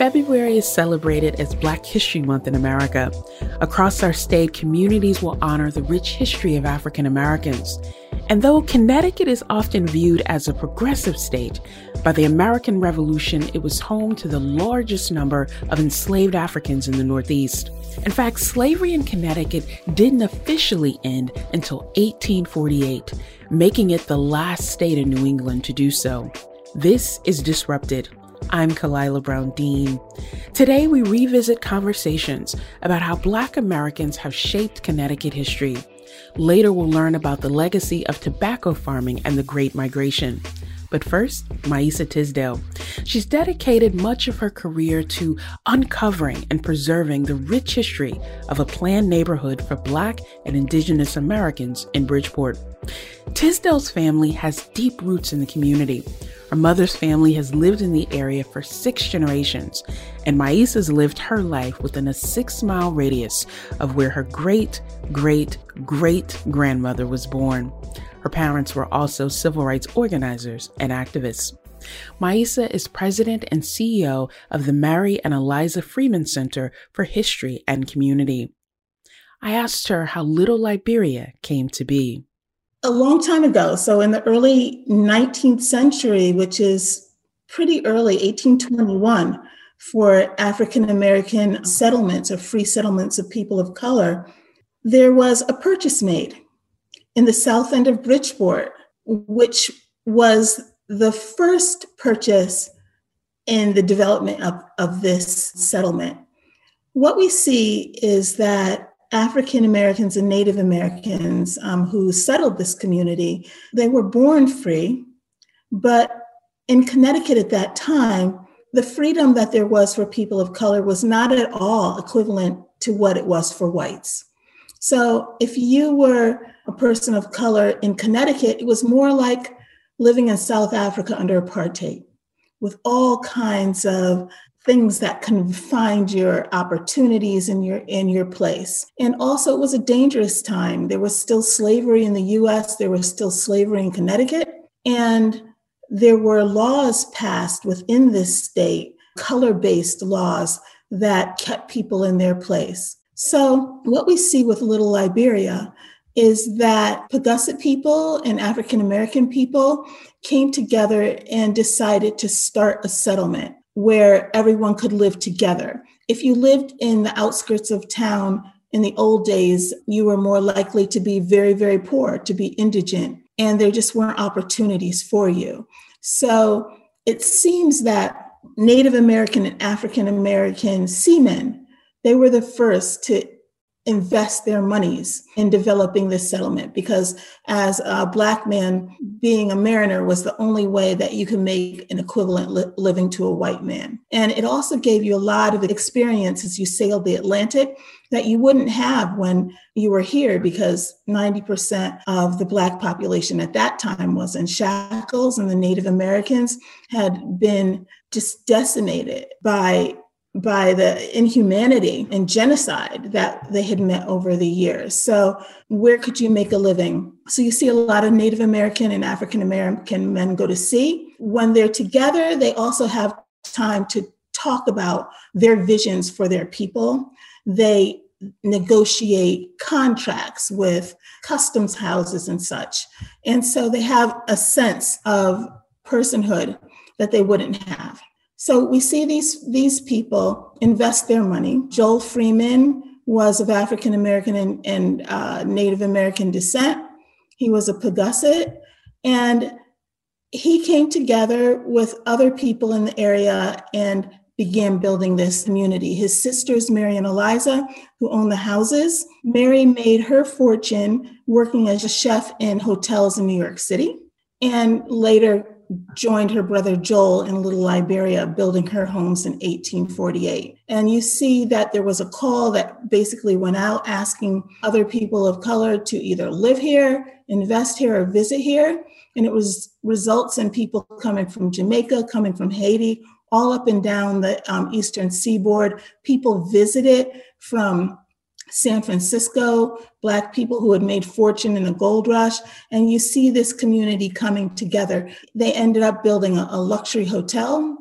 February is celebrated as Black History Month in America. Across our state, communities will honor the rich history of African Americans. And though Connecticut is often viewed as a progressive state, by the American Revolution, it was home to the largest number of enslaved Africans in the Northeast. In fact, slavery in Connecticut didn't officially end until 1848, making it the last state in New England to do so. This is Disrupted. I'm Khalilah Brown Dean. Today, we revisit conversations about how Black Americans have shaped Connecticut history. Later, we'll learn about the legacy of tobacco farming and the Great Migration. But first, Maisa Tisdale. She's dedicated much of her career to uncovering and preserving the rich history of a planned neighborhood for Black and Indigenous Americans in Bridgeport. Tisdale's family has deep roots in the community. Her mother's family has lived in the area for six generations, and Maisa's lived her life within a six mile radius of where her great, great, great grandmother was born. Her parents were also civil rights organizers and activists. Maisa is president and CEO of the Mary and Eliza Freeman Center for History and Community. I asked her how Little Liberia came to be a long time ago. So in the early 19th century, which is pretty early, 1821, for African American settlements or free settlements of people of color, there was a purchase made in the south end of Bridgeport, which was the first purchase in the development of, of this settlement. What we see is that African Americans and Native Americans um, who settled this community, they were born free, but in Connecticut at that time, the freedom that there was for people of color was not at all equivalent to what it was for whites. So if you were a person of color in Connecticut, it was more like living in South Africa under apartheid with all kinds of things that confined your opportunities in your in your place. And also it was a dangerous time. There was still slavery in the US there was still slavery in Connecticut. And there were laws passed within this state color-based laws that kept people in their place. So what we see with little liberia is that Paugussett people and African American people came together and decided to start a settlement where everyone could live together. If you lived in the outskirts of town in the old days, you were more likely to be very, very poor, to be indigent, and there just weren't opportunities for you. So it seems that Native American and African American seamen, they were the first to invest their monies in developing this settlement because as a black man being a mariner was the only way that you can make an equivalent li- living to a white man. And it also gave you a lot of experience as you sailed the atlantic that you wouldn't have when you were here because 90% of the black population at that time was in shackles and the native americans had been just decimated by by the inhumanity and genocide that they had met over the years. So, where could you make a living? So, you see a lot of Native American and African American men go to sea. When they're together, they also have time to talk about their visions for their people. They negotiate contracts with customs houses and such. And so they have a sense of personhood that they wouldn't have. So we see these, these people invest their money. Joel Freeman was of African American and, and uh, Native American descent. He was a Paugussett. And he came together with other people in the area and began building this community. His sisters, Mary and Eliza, who own the houses. Mary made her fortune working as a chef in hotels in New York City and later joined her brother Joel in Little Liberia, building her homes in 1848. And you see that there was a call that basically went out asking other people of color to either live here, invest here, or visit here. And it was results in people coming from Jamaica, coming from Haiti, all up and down the um, eastern seaboard. People visited from San Francisco, Black people who had made fortune in the gold rush. And you see this community coming together. They ended up building a, luxury hotel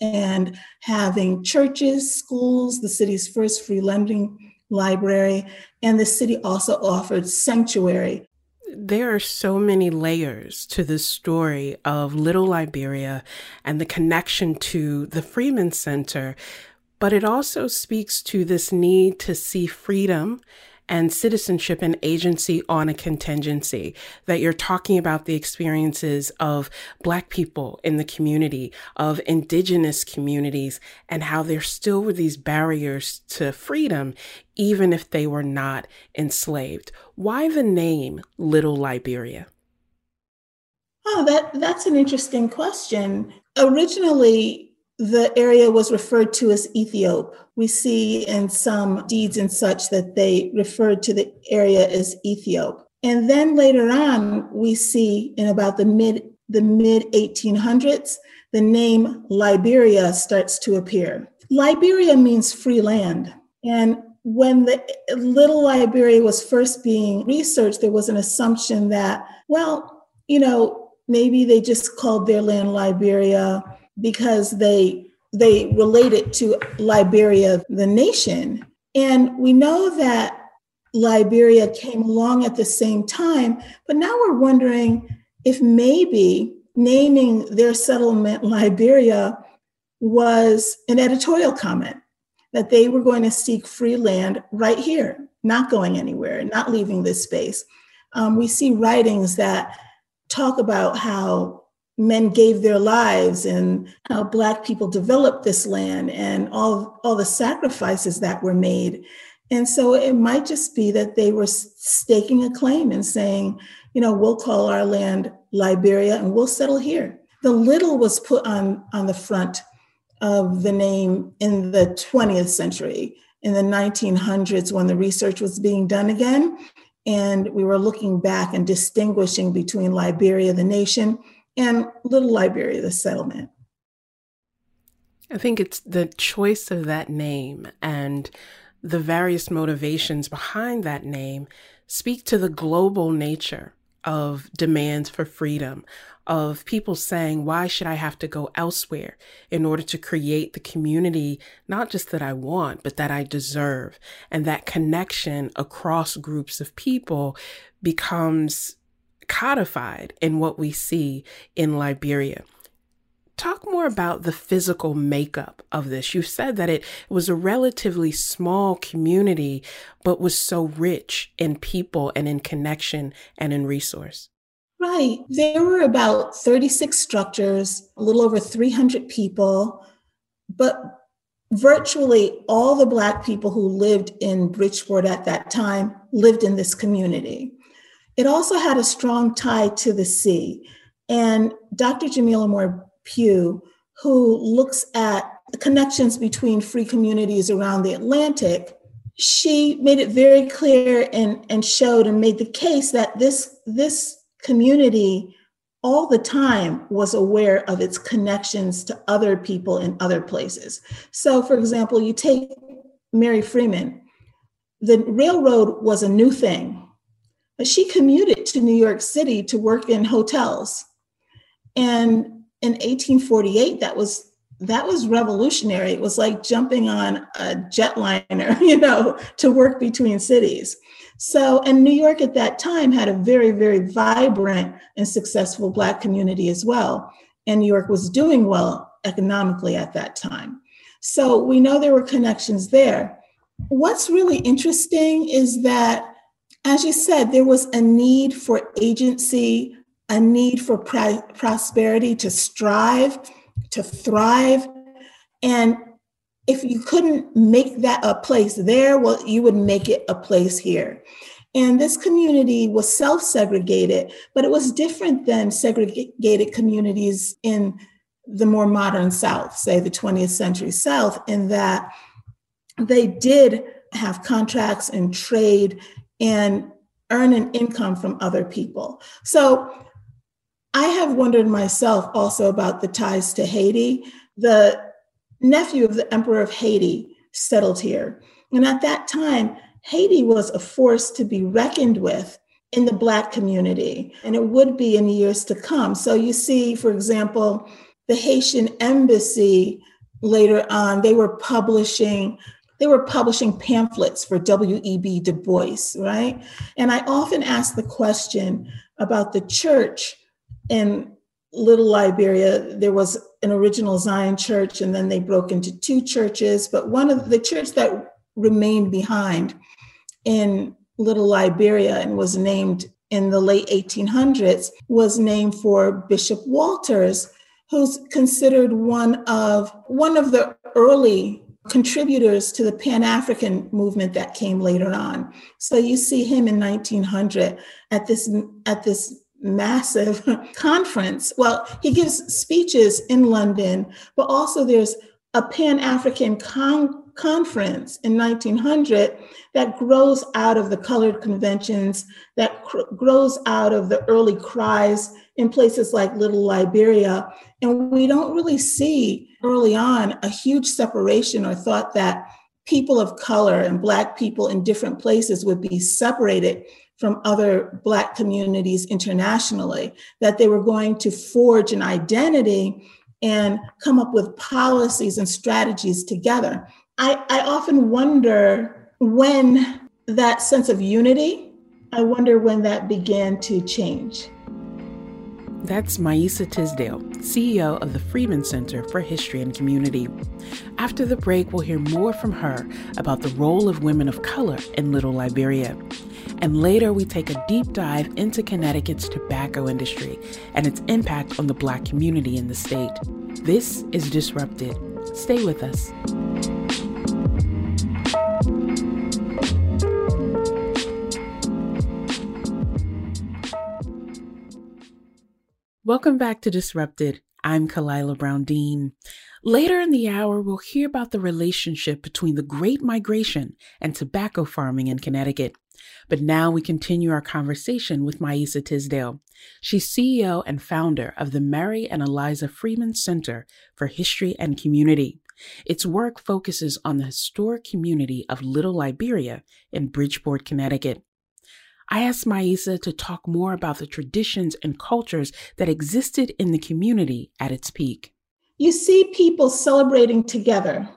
and having churches, schools, the city's first free lending library, and the city also offered sanctuary. There are so many layers to the story of Little Liberia and the connection to the Freeman Center but it also speaks to this need to see freedom and citizenship and agency on a contingency, that you're talking about the experiences of Black people in the community, of Indigenous communities, and how there still were these barriers to freedom, even if they were not enslaved. Why the name Little Liberia? Oh, that, that's an interesting question. Originally, the area was referred to as Ethiop. We see in some deeds and such that they referred to the area as Ethiop. And then later on, we see in about the mid the mid 1800s, the name Liberia starts to appear. Liberia means free land. And when the little Liberia was first being researched, there was an assumption that, well, you know, maybe they just called their land Liberia because they they relate it to Liberia, the nation. And we know that Liberia came along at the same time, but now we're wondering if maybe naming their settlement Liberia was an editorial comment that they were going to seek free land right here, not going anywhere, not leaving this space. Um, we see writings that talk about how men gave their lives and how black people developed this land and all, all the sacrifices that were made. And so it might just be that they were staking a claim and saying you know we'll call our land liberia and we'll settle here. The little was put on on the front of the name in the 20th century in the 1900s when the research was being done again. And we were looking back and distinguishing between liberia the nation and Little Liberia, the settlement. I think it's the choice of that name and the various motivations behind that name speak to the global nature of demands for freedom, of people saying, why should I have to go elsewhere in order to create the community, not just that I want, but that I deserve? And that connection across groups of people becomes codified in what we see in Liberia. Talk more about the physical makeup of this. You said that it was a relatively small community, but was so rich in people and in connection and in resource. Right. There were about 36 structures, a little over 300 people, but virtually all the Black people who lived in Bridgeport at that time lived in this community. It also had a strong tie to the sea. And Dr. Jamila Moore Pugh, who looks at the connections between free communities around the Atlantic, she made it very clear and, and showed and made the case that this, this community all the time was aware of its connections to other people in other places. So, for example, you take Mary Freeman, the railroad was a new thing but she commuted to New York City to work in hotels. And in 1848, that was that was revolutionary. It was like jumping on a jetliner, you know, to work between cities. So, and New York at that time had a very, very vibrant and successful Black community as well. And New York was doing well economically at that time. So we know there were connections there. What's really interesting is that as you said, there was a need for agency, a need for prosperity to strive, to thrive. And if you couldn't make that a place there, well, you would make it a place here. And this community was self segregated, but it was different than segregated communities in the more modern South, say the 20th century South, in that they did have contracts and trade and earn an income from other people. So I have wondered myself also about the ties to Haiti. The nephew of the Emperor of Haiti settled here. And at that time, Haiti was a force to be reckoned with in the Black community, and it would be in years to come. So you see, for example, the Haitian embassy later on, they were publishing they were publishing pamphlets for W.E.B. Du Bois, right? And I often ask the question about the church in Little Liberia. There was an original Zion church, and then they broke into two churches. But one of the church that remained behind in Little Liberia and was named in the late 1800s was named for Bishop Walters, who's considered one of one of the early contributors to the Pan African movement that came later on. So you see him in 1900 at this at this massive conference. Well, he gives speeches in London, but also there's a Pan African con- conference in 1900 that grows out of the colored conventions, that cr- grows out of the early cries in places like Little Liberia. And we don't really see early on a huge separation or thought that people of color and Black people in different places would be separated from other Black communities internationally, that they were going to forge an identity and come up with policies and strategies together. I, I often wonder when that sense of unity, I wonder when that began to change. That's Maisa Tisdale, CEO of the Freeman Center for History and Community. After the break, we'll hear more from her about the role of women of color in Little Liberia. And later, we take a deep dive into Connecticut's tobacco industry and its impact on the Black community in the state. This is Disrupted. Stay with us. Welcome back to Disrupted. I'm Khalilah Brown Dean. Later in the hour, we'll hear about the relationship between the Great Migration and tobacco farming in Connecticut. But now we continue our conversation with Maisa Tisdale. She's CEO and founder of the Mary and Eliza Freeman Center for History and Community. Its work focuses on the historic community of Little Liberia in Bridgeport, Connecticut. I asked Maisa to talk more about the traditions and cultures that existed in the community at its peak. You see people celebrating together.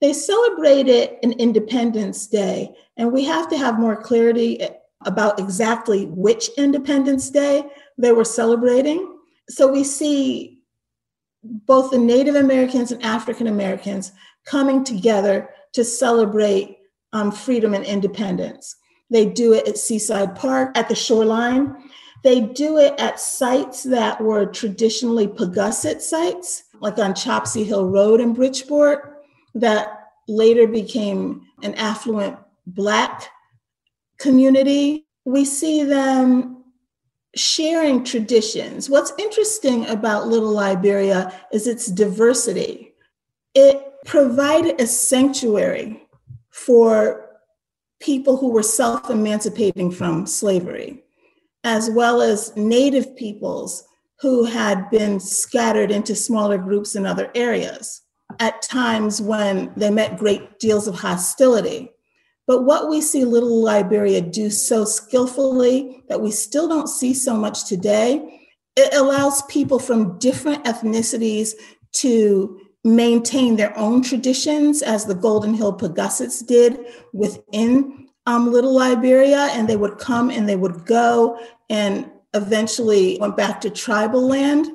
They celebrated an Independence Day, and we have to have more clarity about exactly which Independence Day they were celebrating. So we see both the Native Americans and African Americans coming together to celebrate um, freedom and independence. They do it at Seaside Park, at the shoreline. They do it at sites that were traditionally Paugussett sites, like on Chopsey Hill Road in Bridgeport, that later became an affluent Black community. We see them sharing traditions. What's interesting about Little Liberia is its diversity. It provided a sanctuary for people who were self emancipating from slavery, as well as Native peoples who had been scattered into smaller groups in other areas at times when they met great deals of hostility. But what we see Little Liberia do so skillfully that we still don't see so much today, it allows people from different ethnicities to maintain their own traditions as the Golden Hill Paugussetts did within um, Little Liberia, and they would come and they would go and eventually went back to tribal land.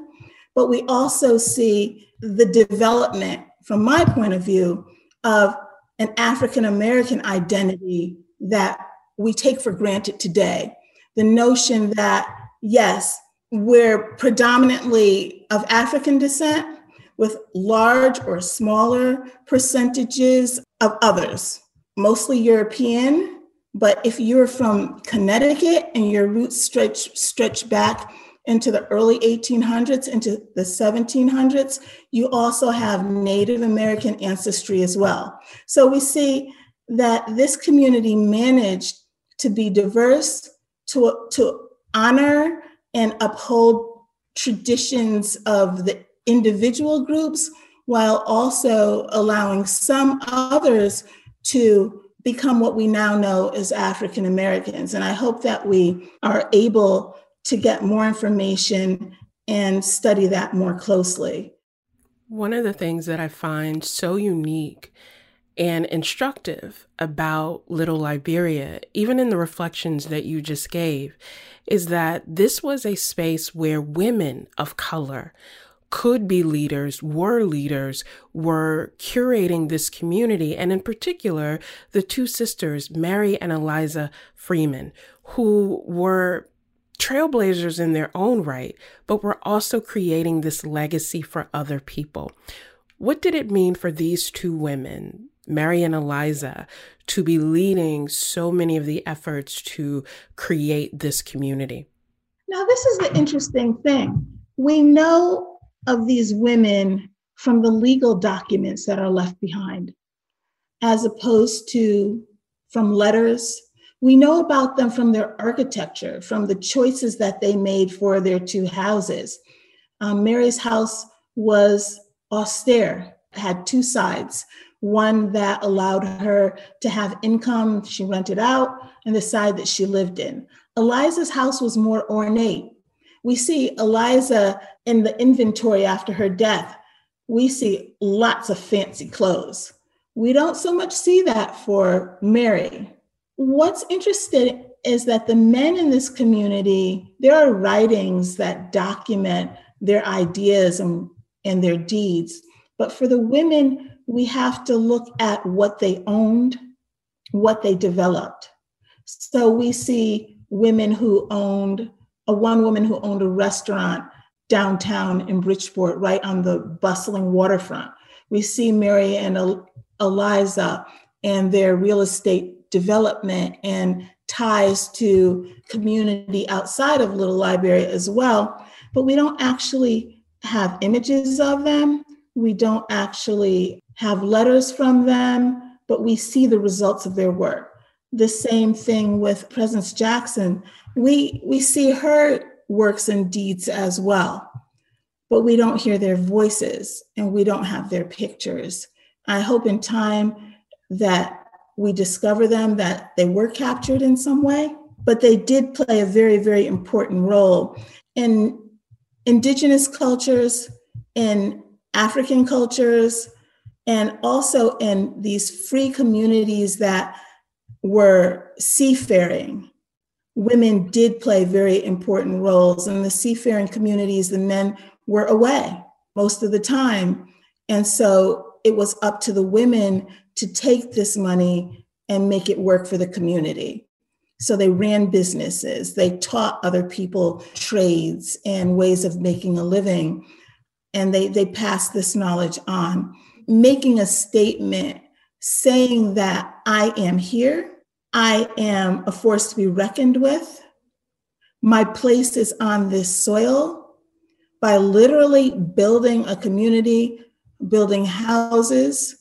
But we also see the development, from my point of view, of an African American identity that we take for granted today. The notion that, yes, we're predominantly of African descent, with large or smaller percentages of others, mostly European, But if you're from Connecticut and your roots stretch stretch back into the early 1800s, into the 1700s, you also have Native American ancestry as well. So we see that this community managed to be diverse, to, to honor and uphold traditions of the individual groups while also allowing some others to become what we now know as African Americans. And I hope that we are able to get more information and study that more closely. One of the things that I find so unique and instructive about Little Liberia, even in the reflections that you just gave, is that this was a space where women of color could be leaders, were leaders, were curating this community. And in particular, the two sisters, Mary and Eliza Freeman, who were trailblazers in their own right, but were also creating this legacy for other people. What did it mean for these two women, Mary and Eliza, to be leading so many of the efforts to create this community? Now, this is the interesting thing. We know of these women from the legal documents that are left behind, as opposed to from letters. We know about them from their architecture, from the choices that they made for their two houses. Um, Mary's house was austere, had two sides one that allowed her to have income she rented out, and the side that she lived in. Eliza's house was more ornate. We see Eliza in the inventory after her death, we see lots of fancy clothes. We don't so much see that for Mary. What's interesting is that the men in this community, there are writings that document their ideas and, and their deeds. But for the women, we have to look at what they owned, what they developed. So we see women who owned, a one woman who owned a restaurant downtown in Bridgeport, right on the bustling waterfront. We see Mary and Eliza and their real estate development and ties to community outside of Little Liberia as well. But we don't actually have images of them. We don't actually have letters from them, but we see the results of their work. The same thing with President Jackson. We, we see her works and deeds as well. But we don't hear their voices and we don't have their pictures. I hope in time that we discover them, that they were captured in some way, but they did play a very, very important role in indigenous cultures, in African cultures, and also in these free communities that were seafaring women did play very important roles. In the seafaring communities, the men were away most of the time. And so it was up to the women to take this money and make it work for the community. So they ran businesses, they taught other people trades and ways of making a living, and they, they passed this knowledge on, making a statement saying that I am here I am a force to be reckoned with. My place is on this soil by literally building a community, building houses,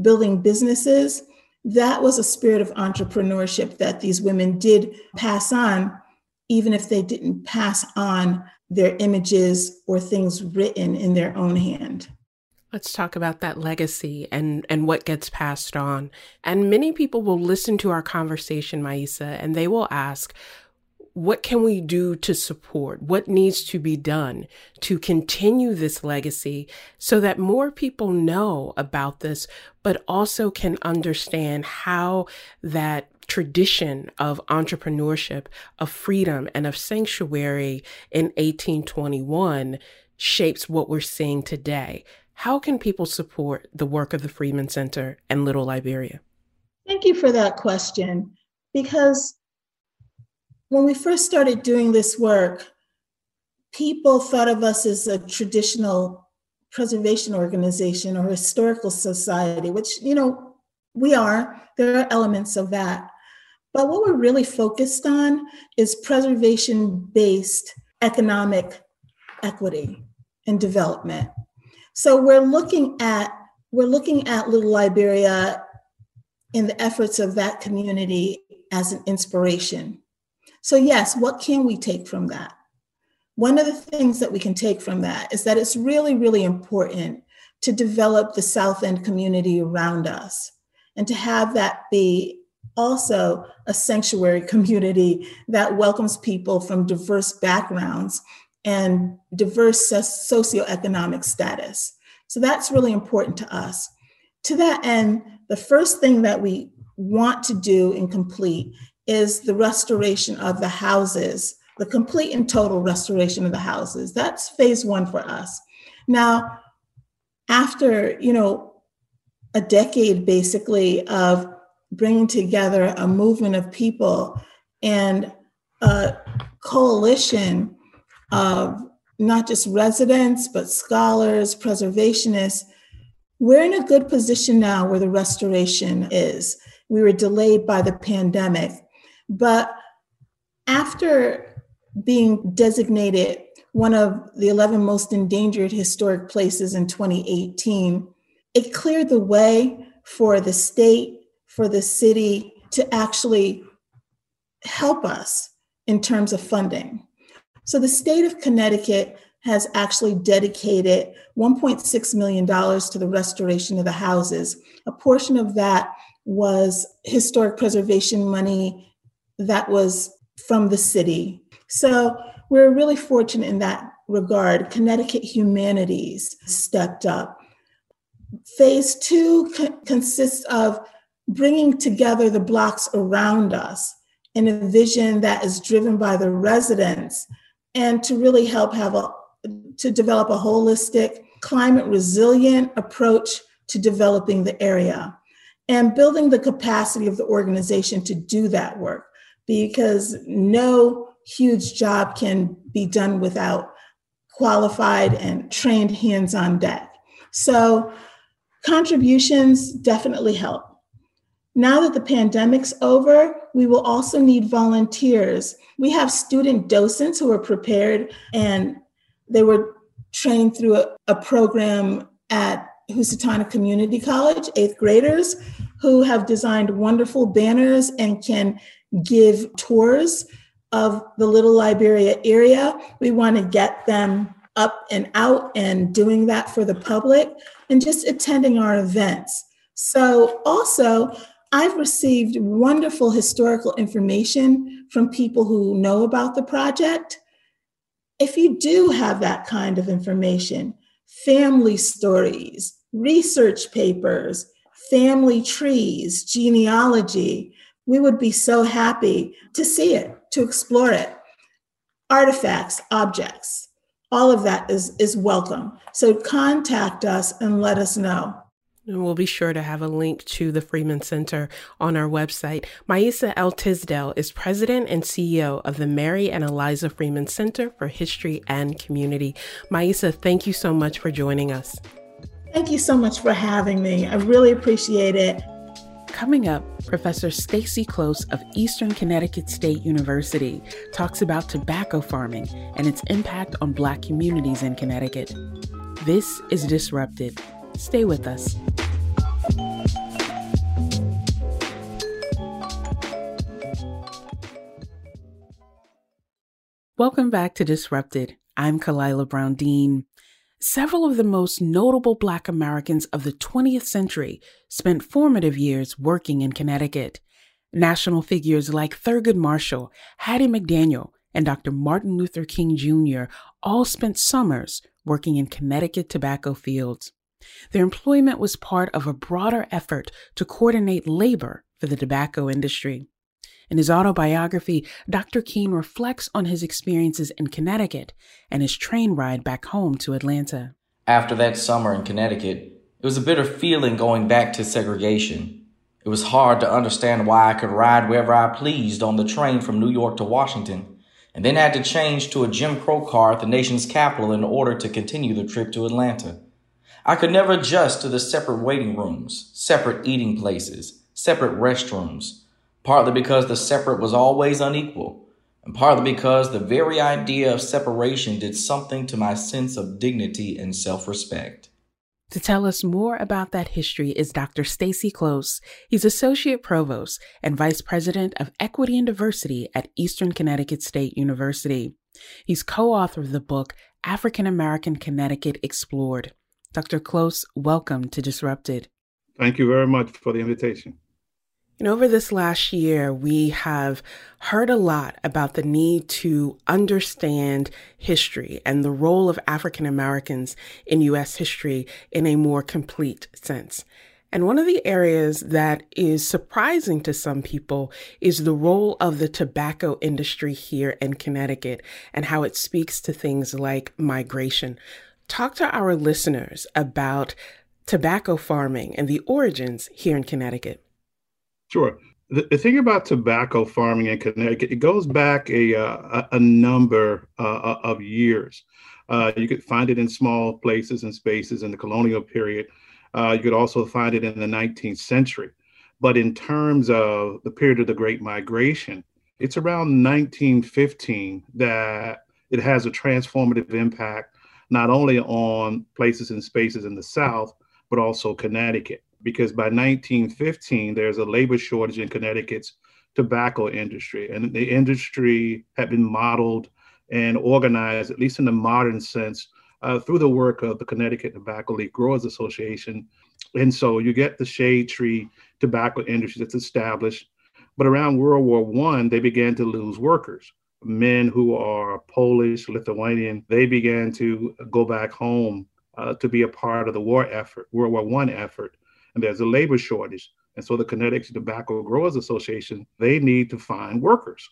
building businesses. That was a spirit of entrepreneurship that these women did pass on, even if they didn't pass on their images or things written in their own hand. Let's talk about that legacy and, and what gets passed on. And many people will listen to our conversation, Maisa, and they will ask, what can we do to support? What needs to be done to continue this legacy so that more people know about this, but also can understand how that tradition of entrepreneurship, of freedom, and of sanctuary in 1821 shapes what we're seeing today? How can people support the work of the Freeman Center and Little Liberia? Thank you for that question. Because when we first started doing this work, people thought of us as a traditional preservation organization or historical society, which, you know, we are. There are elements of that. But what we're really focused on is preservation based economic equity and development. So we're looking at we're looking at Little Liberia in the efforts of that community as an inspiration. So yes, what can we take from that? One of the things that we can take from that is that it's really, really important to develop the South End community around us and to have that be also a sanctuary community that welcomes people from diverse backgrounds and diverse socioeconomic status. So that's really important to us. To that end, the first thing that we want to do and complete is the restoration of the houses, the complete and total restoration of the houses. That's phase one for us. Now, after, you know, a decade basically of bringing together a movement of people and a coalition of not just residents, but scholars, preservationists. We're in a good position now where the restoration is. We were delayed by the pandemic, but after being designated one of the 11 most endangered historic places in 2018, it cleared the way for the state, for the city to actually help us in terms of funding. So the state of Connecticut has actually dedicated $1.6 million to the restoration of the houses. A portion of that was historic preservation money that was from the city. So we're really fortunate in that regard. Connecticut Humanities stepped up. Phase two co- consists of bringing together the blocks around us in a vision that is driven by the residents and to really help have a to develop a holistic climate resilient approach to developing the area and building the capacity of the organization to do that work because no huge job can be done without qualified and trained hands on deck. So, contributions definitely help. Now that the pandemic's over, we will also need volunteers. We have student docents who are prepared and they were trained through a, a program at Housatonic Community College, eighth graders who have designed wonderful banners and can give tours of the Little Liberia area. We want to get them up and out and doing that for the public and just attending our events. So, also, I've received wonderful historical information from people who know about the project. If you do have that kind of information, family stories, research papers, family trees, genealogy, we would be so happy to see it, to explore it. Artifacts, objects, all of that is, is welcome. So contact us and let us know. And we'll be sure to have a link to the Freeman Center on our website. Maisa L. Tisdale is president and CEO of the Mary and Eliza Freeman Center for History and Community. Maisa, thank you so much for joining us. Thank you so much for having me. I really appreciate it. Coming up, Professor Stacey Close of Eastern Connecticut State University talks about tobacco farming and its impact on Black communities in Connecticut. This is Disrupted. Stay with us. Welcome back to Disrupted. I'm Khalilah Brown Dean. Several of the most notable Black Americans of the 20th century spent formative years working in Connecticut. National figures like Thurgood Marshall, Hattie McDaniel, and Dr. Martin Luther King Jr. all spent summers working in Connecticut tobacco fields. Their employment was part of a broader effort to coordinate labor for the tobacco industry. In his autobiography, Dr. King reflects on his experiences in Connecticut and his train ride back home to Atlanta. After that summer in Connecticut, it was a bitter feeling going back to segregation. It was hard to understand why I could ride wherever I pleased on the train from New York to Washington, and then had to change to a Jim Crow car at the nation's capital in order to continue the trip to Atlanta. I could never adjust to the separate waiting rooms, separate eating places, separate restrooms, partly because the separate was always unequal, and partly because the very idea of separation did something to my sense of dignity and self respect. To tell us more about that history is Dr. Stacey Close. He's Associate Provost and Vice President of Equity and Diversity at Eastern Connecticut State University. He's co author of the book African American Connecticut Explored. Dr. Close, welcome to Disrupted. Thank you very much for the invitation. And over this last year, we have heard a lot about the need to understand history and the role of African Americans in U.S. history in a more complete sense. And one of the areas that is surprising to some people is the role of the tobacco industry here in Connecticut and how it speaks to things like migration. Talk to our listeners about tobacco farming and the origins here in Connecticut. Sure. The, the thing about tobacco farming in Connecticut, it goes back a, uh, a number uh, of years. Uh, you could find it in small places and spaces in the colonial period. Uh, you could also find it in the 19th century. But in terms of the period of the Great Migration, it's around 1915 that it has a transformative impact not only on places and spaces in the South, but also Connecticut because by 1915, there's a labor shortage in Connecticut's tobacco industry. And the industry had been modeled and organized, at least in the modern sense, uh, through the work of the Connecticut Tobacco Leaf Growers Association. And so you get the shade tree tobacco industry that's established. But around World War One, they began to lose workers. Men who are Polish, Lithuanian, they began to go back home uh, to be a part of the war effort, World War One effort and there's a labor shortage. And so the Connecticut Tobacco Growers Association, they need to find workers.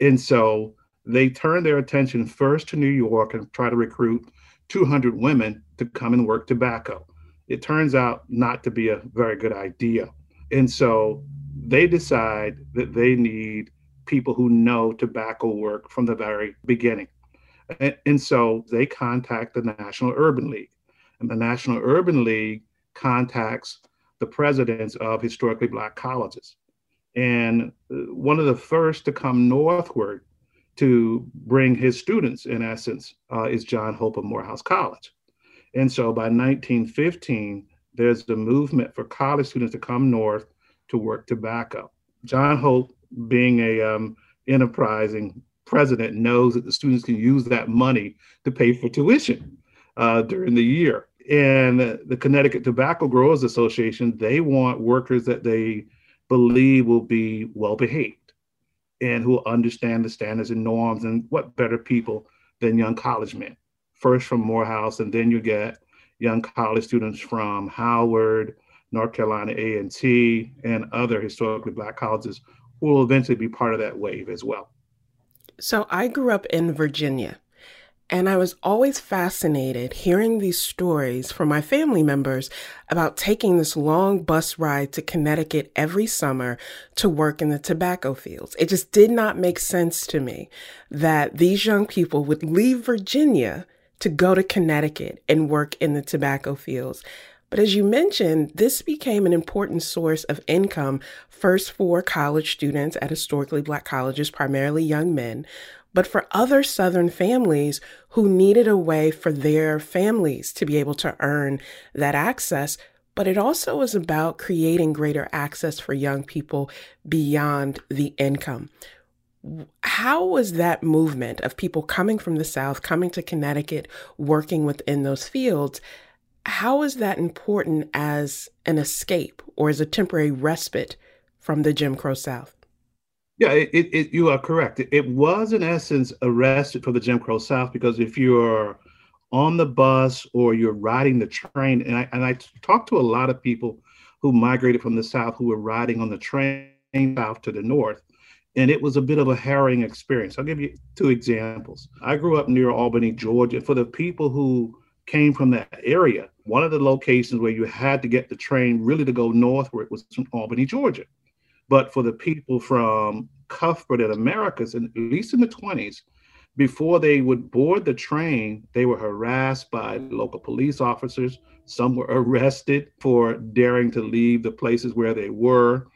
And so they turn their attention first to New York and try to recruit 200 women to come and work tobacco. It turns out not to be a very good idea. And so they decide that they need people who know tobacco work from the very beginning. And, and so they contact the National Urban League. And the National Urban League contacts the presidents of historically black colleges. And uh, one of the first to come northward to bring his students, in essence, uh, is John Hope of Morehouse College. And so by 1915, there's the movement for college students to come north to work tobacco. John Hope, being a um, enterprising president, knows that the students can use that money to pay for tuition uh, during the year and the Connecticut Tobacco Growers Association, they want workers that they believe will be well behaved and who will understand the standards and norms. And what better people than young college men? First from Morehouse, and then you get young college students from Howard, North Carolina A&T, and other historically black colleges will eventually be part of that wave as well. So I grew up in Virginia. And I was always fascinated hearing these stories from my family members about taking this long bus ride to Connecticut every summer to work in the tobacco fields. It just did not make sense to me that these young people would leave Virginia to go to Connecticut and work in the tobacco fields. But as you mentioned, this became an important source of income, first for college students at historically black colleges, primarily young men, but for other Southern families who needed a way for their families to be able to earn that access. But it also was about creating greater access for young people beyond the income. How was that movement of people coming from the South, coming to Connecticut, working within those fields? How is that important as an escape or as a temporary respite from the Jim Crow South? Yeah, it, it, you are correct. It, it was, in essence, arrested for the Jim Crow South because if you're on the bus or you're riding the train, and I, and I talked to a lot of people who migrated from the South who were riding on the train south to the north, and it was a bit of a harrowing experience. I'll give you two examples. I grew up near Albany, Georgia. For the people who came from that area, one of the locations where you had to get the train really to go northward was from Albany, Georgia. But for the people from Cuthbert and Americus, and at least in the 20s, before they would board the train, they were harassed by local police officers. Some were arrested for daring to leave the places where they were.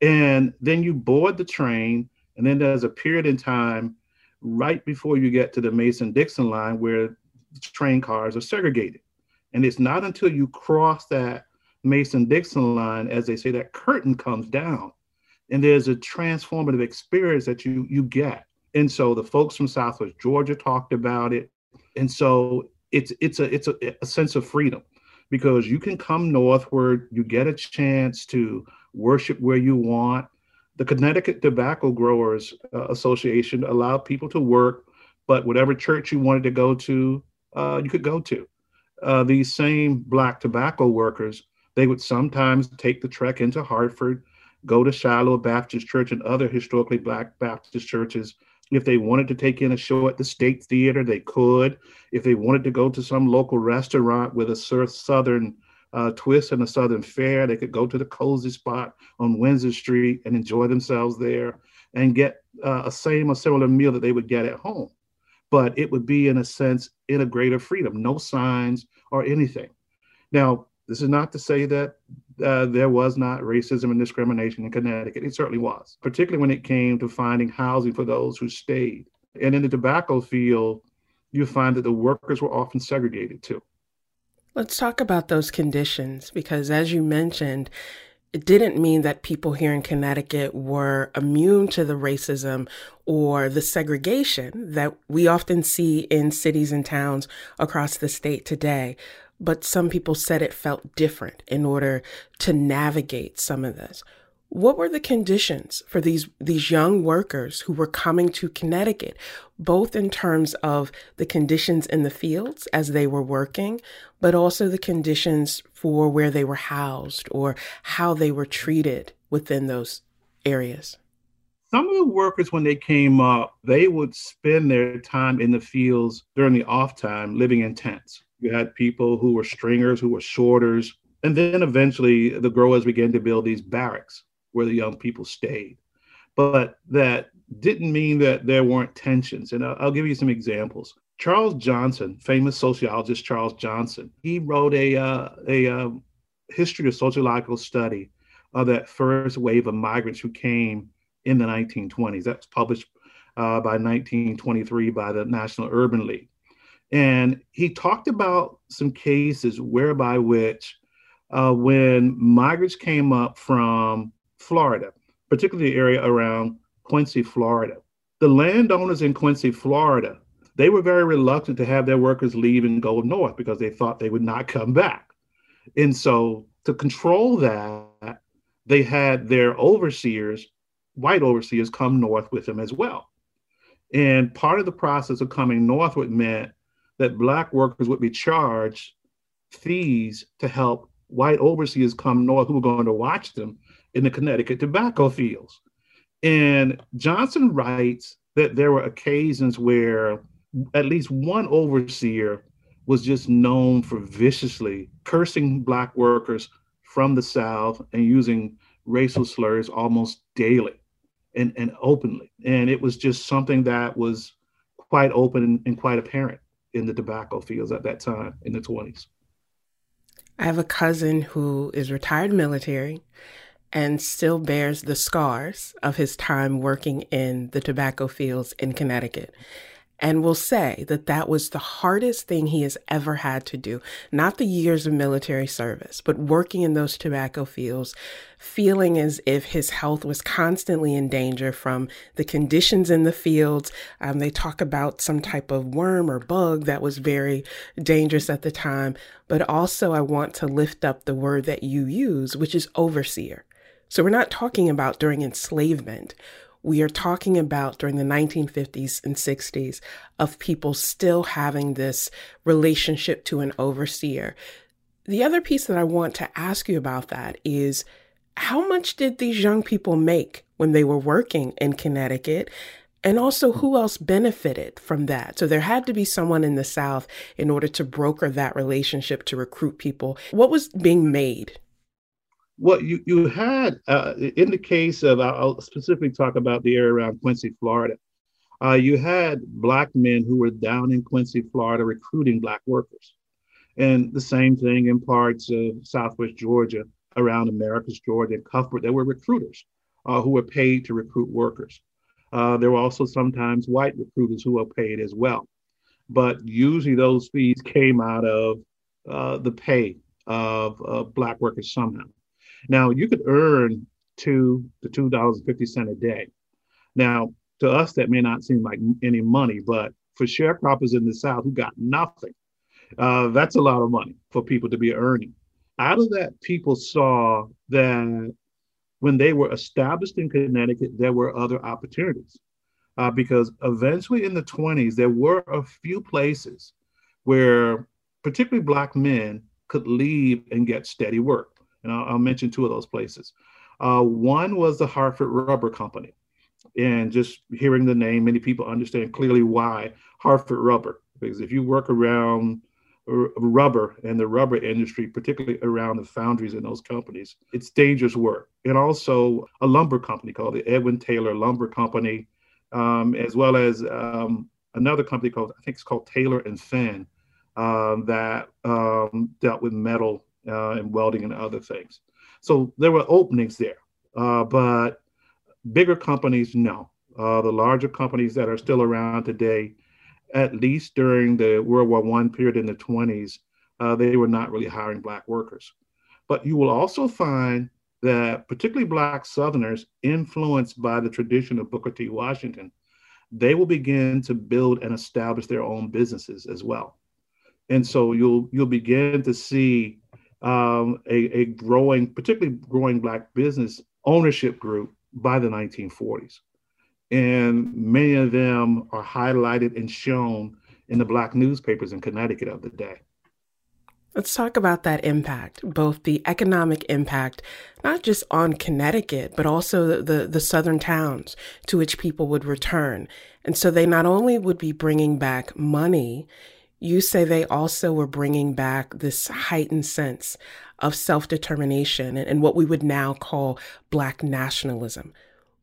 And then you board the train, and then there's a period in time right before you get to the Mason Dixon line where train cars are segregated. And it's not until you cross that Mason Dixon line, as they say, that curtain comes down. And there's a transformative experience that you you get. And so the folks from Southwest Georgia talked about it. And so it's it's a it's a, a sense of freedom because you can come northward, you get a chance to worship where you want. The Connecticut Tobacco Growers uh, Association allowed people to work, but whatever church you wanted to go to, uh, you could go to. Uh, these same Black tobacco workers, they would sometimes take the trek into Hartford, go to Shiloh Baptist Church and other historically Black Baptist churches if they wanted to take in a show at the State Theater, they could. If they wanted to go to some local restaurant with a southern uh, twist and a southern fare, they could go to the cozy spot on Windsor Street and enjoy themselves there and get uh, a same or similar meal that they would get at home. But it would be, in a sense, in a greater freedom, no signs or anything. Now, this is not to say that uh, there was not racism and discrimination in Connecticut. It certainly was, particularly when it came to finding housing for those who stayed. And in the tobacco field, you find that the workers were often segregated too. Let's talk about those conditions because, as you mentioned, it didn't mean that people here in Connecticut were immune to the racism or the segregation that we often see in cities and towns across the state today but some people said it felt different in order to navigate some of this. What were the conditions for these these young workers who were coming to Connecticut, both in terms of the conditions in the fields as they were working, but also the conditions for where they were housed or how they were treated within those areas? Some of the workers, when they came up, they would spend their time in the fields during the off time living in tents. You had people who were stringers, who were shorters. And then eventually the growers began to build these barracks where the young people stayed. But that didn't mean that there weren't tensions. And I'll, I'll give you some examples. Charles Johnson, famous sociologist Charles Johnson, he wrote a, uh, a uh, history of sociological study of that first wave of migrants who came in the 1920s. That was published uh, by 1923 by the National Urban League. And he talked about some cases whereby which uh, when migrants came up from Florida, particularly the area around Quincy, Florida, the landowners in Quincy, Florida, they were very reluctant to have their workers leave and go north because they thought they would not come back. And so to control that, they had their overseers, white overseers, come north with them as well. And part of the process of coming northward meant that black workers would be charged fees to help white overseers come north who were going to watch them in the Connecticut tobacco fields. And Johnson writes that there were occasions where at least one overseer was just known for viciously cursing black workers from the South and using racial slurs almost daily and, and openly. And it was just something that was quite open and, and quite apparent in the tobacco fields at that time in the 20s. I have a cousin who is retired military and still bears the scars of his time working in the tobacco fields in Connecticut and will say that that was the hardest thing he has ever had to do. Not the years of military service, but working in those tobacco fields, feeling as if his health was constantly in danger from the conditions in the fields. Um, they talk about some type of worm or bug that was very dangerous at the time. But also, I want to lift up the word that you use, which is overseer. So we're not talking about during enslavement we are talking about during the 1950s and 60s of people still having this relationship to an overseer. The other piece that I want to ask you about that is how much did these young people make when they were working in Connecticut? And also, who else benefited from that? So, there had to be someone in the South in order to broker that relationship to recruit people. What was being made what you, you had uh, in the case of, I'll specifically talk about the area around Quincy, Florida. Uh, you had Black men who were down in Quincy, Florida, recruiting Black workers. And the same thing in parts of Southwest Georgia, around Americus, Georgia, and Cuthbert, there were recruiters uh, who were paid to recruit workers. Uh, there were also sometimes white recruiters who were paid as well. But usually those fees came out of uh, the pay of Black workers somehow. Now, you could earn two to $2.50 a day. Now, to us, that may not seem like any money, but for sharecroppers in the South who got nothing, uh, that's a lot of money for people to be earning. Out of that, people saw that when they were established in Connecticut, there were other opportunities. Uh, because eventually in the 20s, there were a few places where particularly Black men could leave and get steady work. And I'll, I'll mention two of those places. Uh, one was the Hartford Rubber Company. And just hearing the name, many people understand clearly why Hartford Rubber. Because if you work around rubber and the rubber industry, particularly around the foundries in those companies, it's dangerous work. And also a lumber company called the Edwin Taylor Lumber Company, um, as well as um, another company called, I think it's called Taylor and Fenn, um, that um, dealt with metal uh, and welding and other things. So there were openings there, uh, but bigger companies, no. Uh, the larger companies that are still around today, at least during the World War One period in the 20s, uh, they were not really hiring Black workers. But you will also find that particularly Black Southerners, influenced by the tradition of Booker T. Washington, they will begin to build and establish their own businesses as well. And so you'll you'll begin to see um, a, a growing, particularly growing Black business ownership group by the 1940s and many of them are highlighted and shown in the black newspapers in Connecticut of the day. Let's talk about that impact, both the economic impact, not just on Connecticut, but also the, the, the, southern towns to which people would return. And so they not only would be bringing back money, you say they also were bringing back this heightened sense of self determination and, and what we would now call Black nationalism.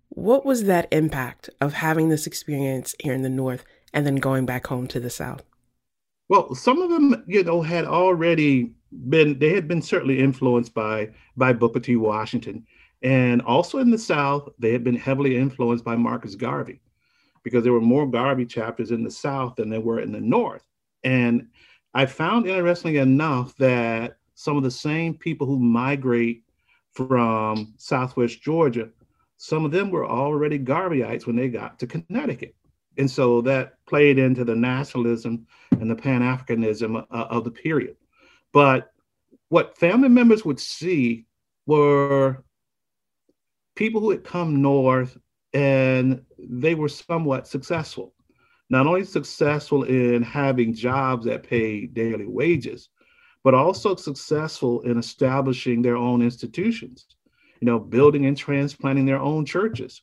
What was that impact of having this experience here in the North and then going back home to the South? Well, some of them, you know, had already been, they had been certainly influenced by, by Booker T. Washington. And also in the South, they had been heavily influenced by Marcus Garvey because there were more Garvey chapters in the South than there were in the North. And I found interestingly enough that some of the same people who migrate from Southwest Georgia some of them were already Garveyites when they got to Connecticut. And so that played into the nationalism and the Pan Africanism uh, of the period. But what family members would see were people who had come north and they were somewhat successful. Not only successful in having jobs that pay daily wages, but also successful in establishing their own institutions you know, building and transplanting their own churches,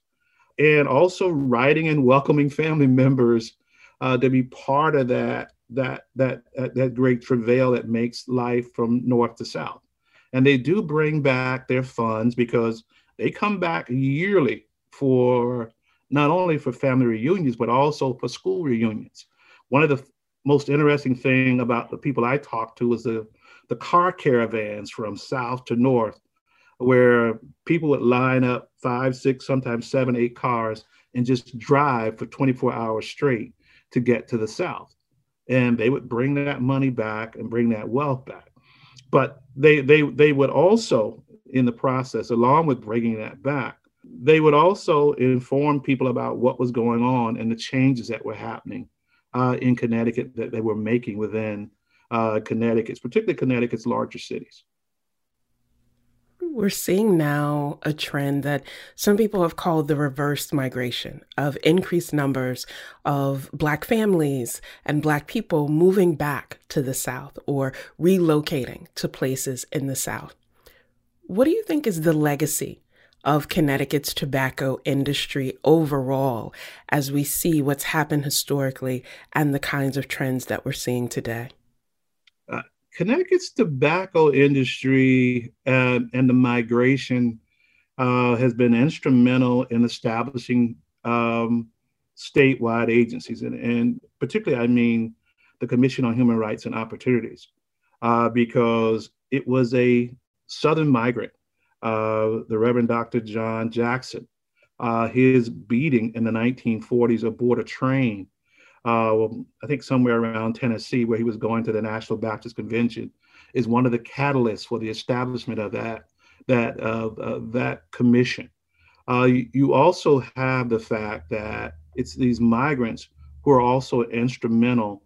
and also writing and welcoming family members uh, to be part of that that that that great travail that makes life from north to south. And they do bring back their funds because they come back yearly for not only for family reunions but also for school reunions. One of the most interesting thing about the people I talked to was the the car caravans from south to north where people would line up five, six, sometimes seven, eight cars and just drive for 24 hours straight to get to the South. And they would bring that money back and bring that wealth back. But they, they, they would also, in the process, along with bringing that back, they would also inform people about what was going on and the changes that were happening uh, in Connecticut that they were making within uh, Connecticut's, particularly Connecticut's larger cities we're seeing now a trend that some people have called the reverse migration of increased numbers of Black families and Black people moving back to the South or relocating to places in the South. What do you think is the legacy of Connecticut's tobacco industry overall as we see what's happened historically and the kinds of trends that we're seeing today? Connecticut's tobacco industry and, and the migration uh, has been instrumental in establishing um, statewide agencies, and, and, particularly, I mean, the Commission on Human Rights and Opportunities, uh, because it was a Southern migrant, uh, the Reverend Dr. John Jackson, uh, his beating in the 1940s aboard a train, uh, I think somewhere around Tennessee, where he was going to the National Baptist Convention, is one of the catalysts for the establishment of that that that commission. Uh, you, you also have the fact that it's these migrants who are also instrumental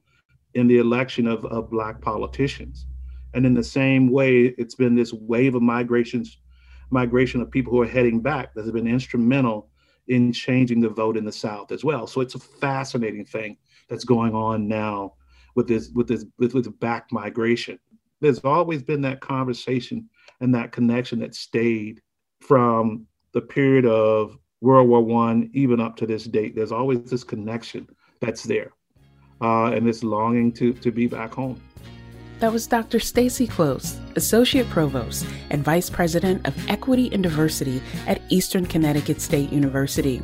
in the election of, of black politicians. And in the same way, it's been this wave of migrations, migration of people who are heading back that has been instrumental in changing the vote in the South as well. So it's a fascinating thing that's going on now with this with this with, with back migration. There's always been that conversation and that connection that stayed from the period of World War One even up to this date. There's always this connection that's there, uh, and this longing to to be back home. That was Dr. Stacey Close, Associate Provost and Vice President of Equity and Diversity at Eastern Connecticut State University.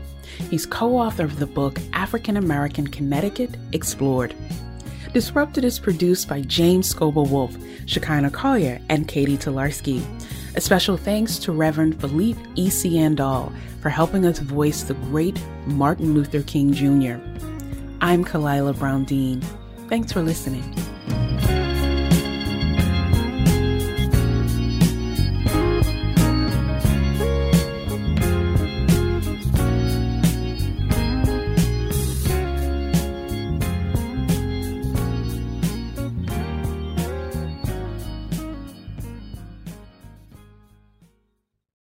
He's co author of the book African American Connecticut Explored. Disrupted is produced by James Scoble Wolf, Zshekinah Collier, and Katie Tolarski. A special thanks to Reverend Philippe E. C. Andal for helping us voice the great Martin Luther King Jr. I'm Khalilah Brown Dean. Thanks for listening.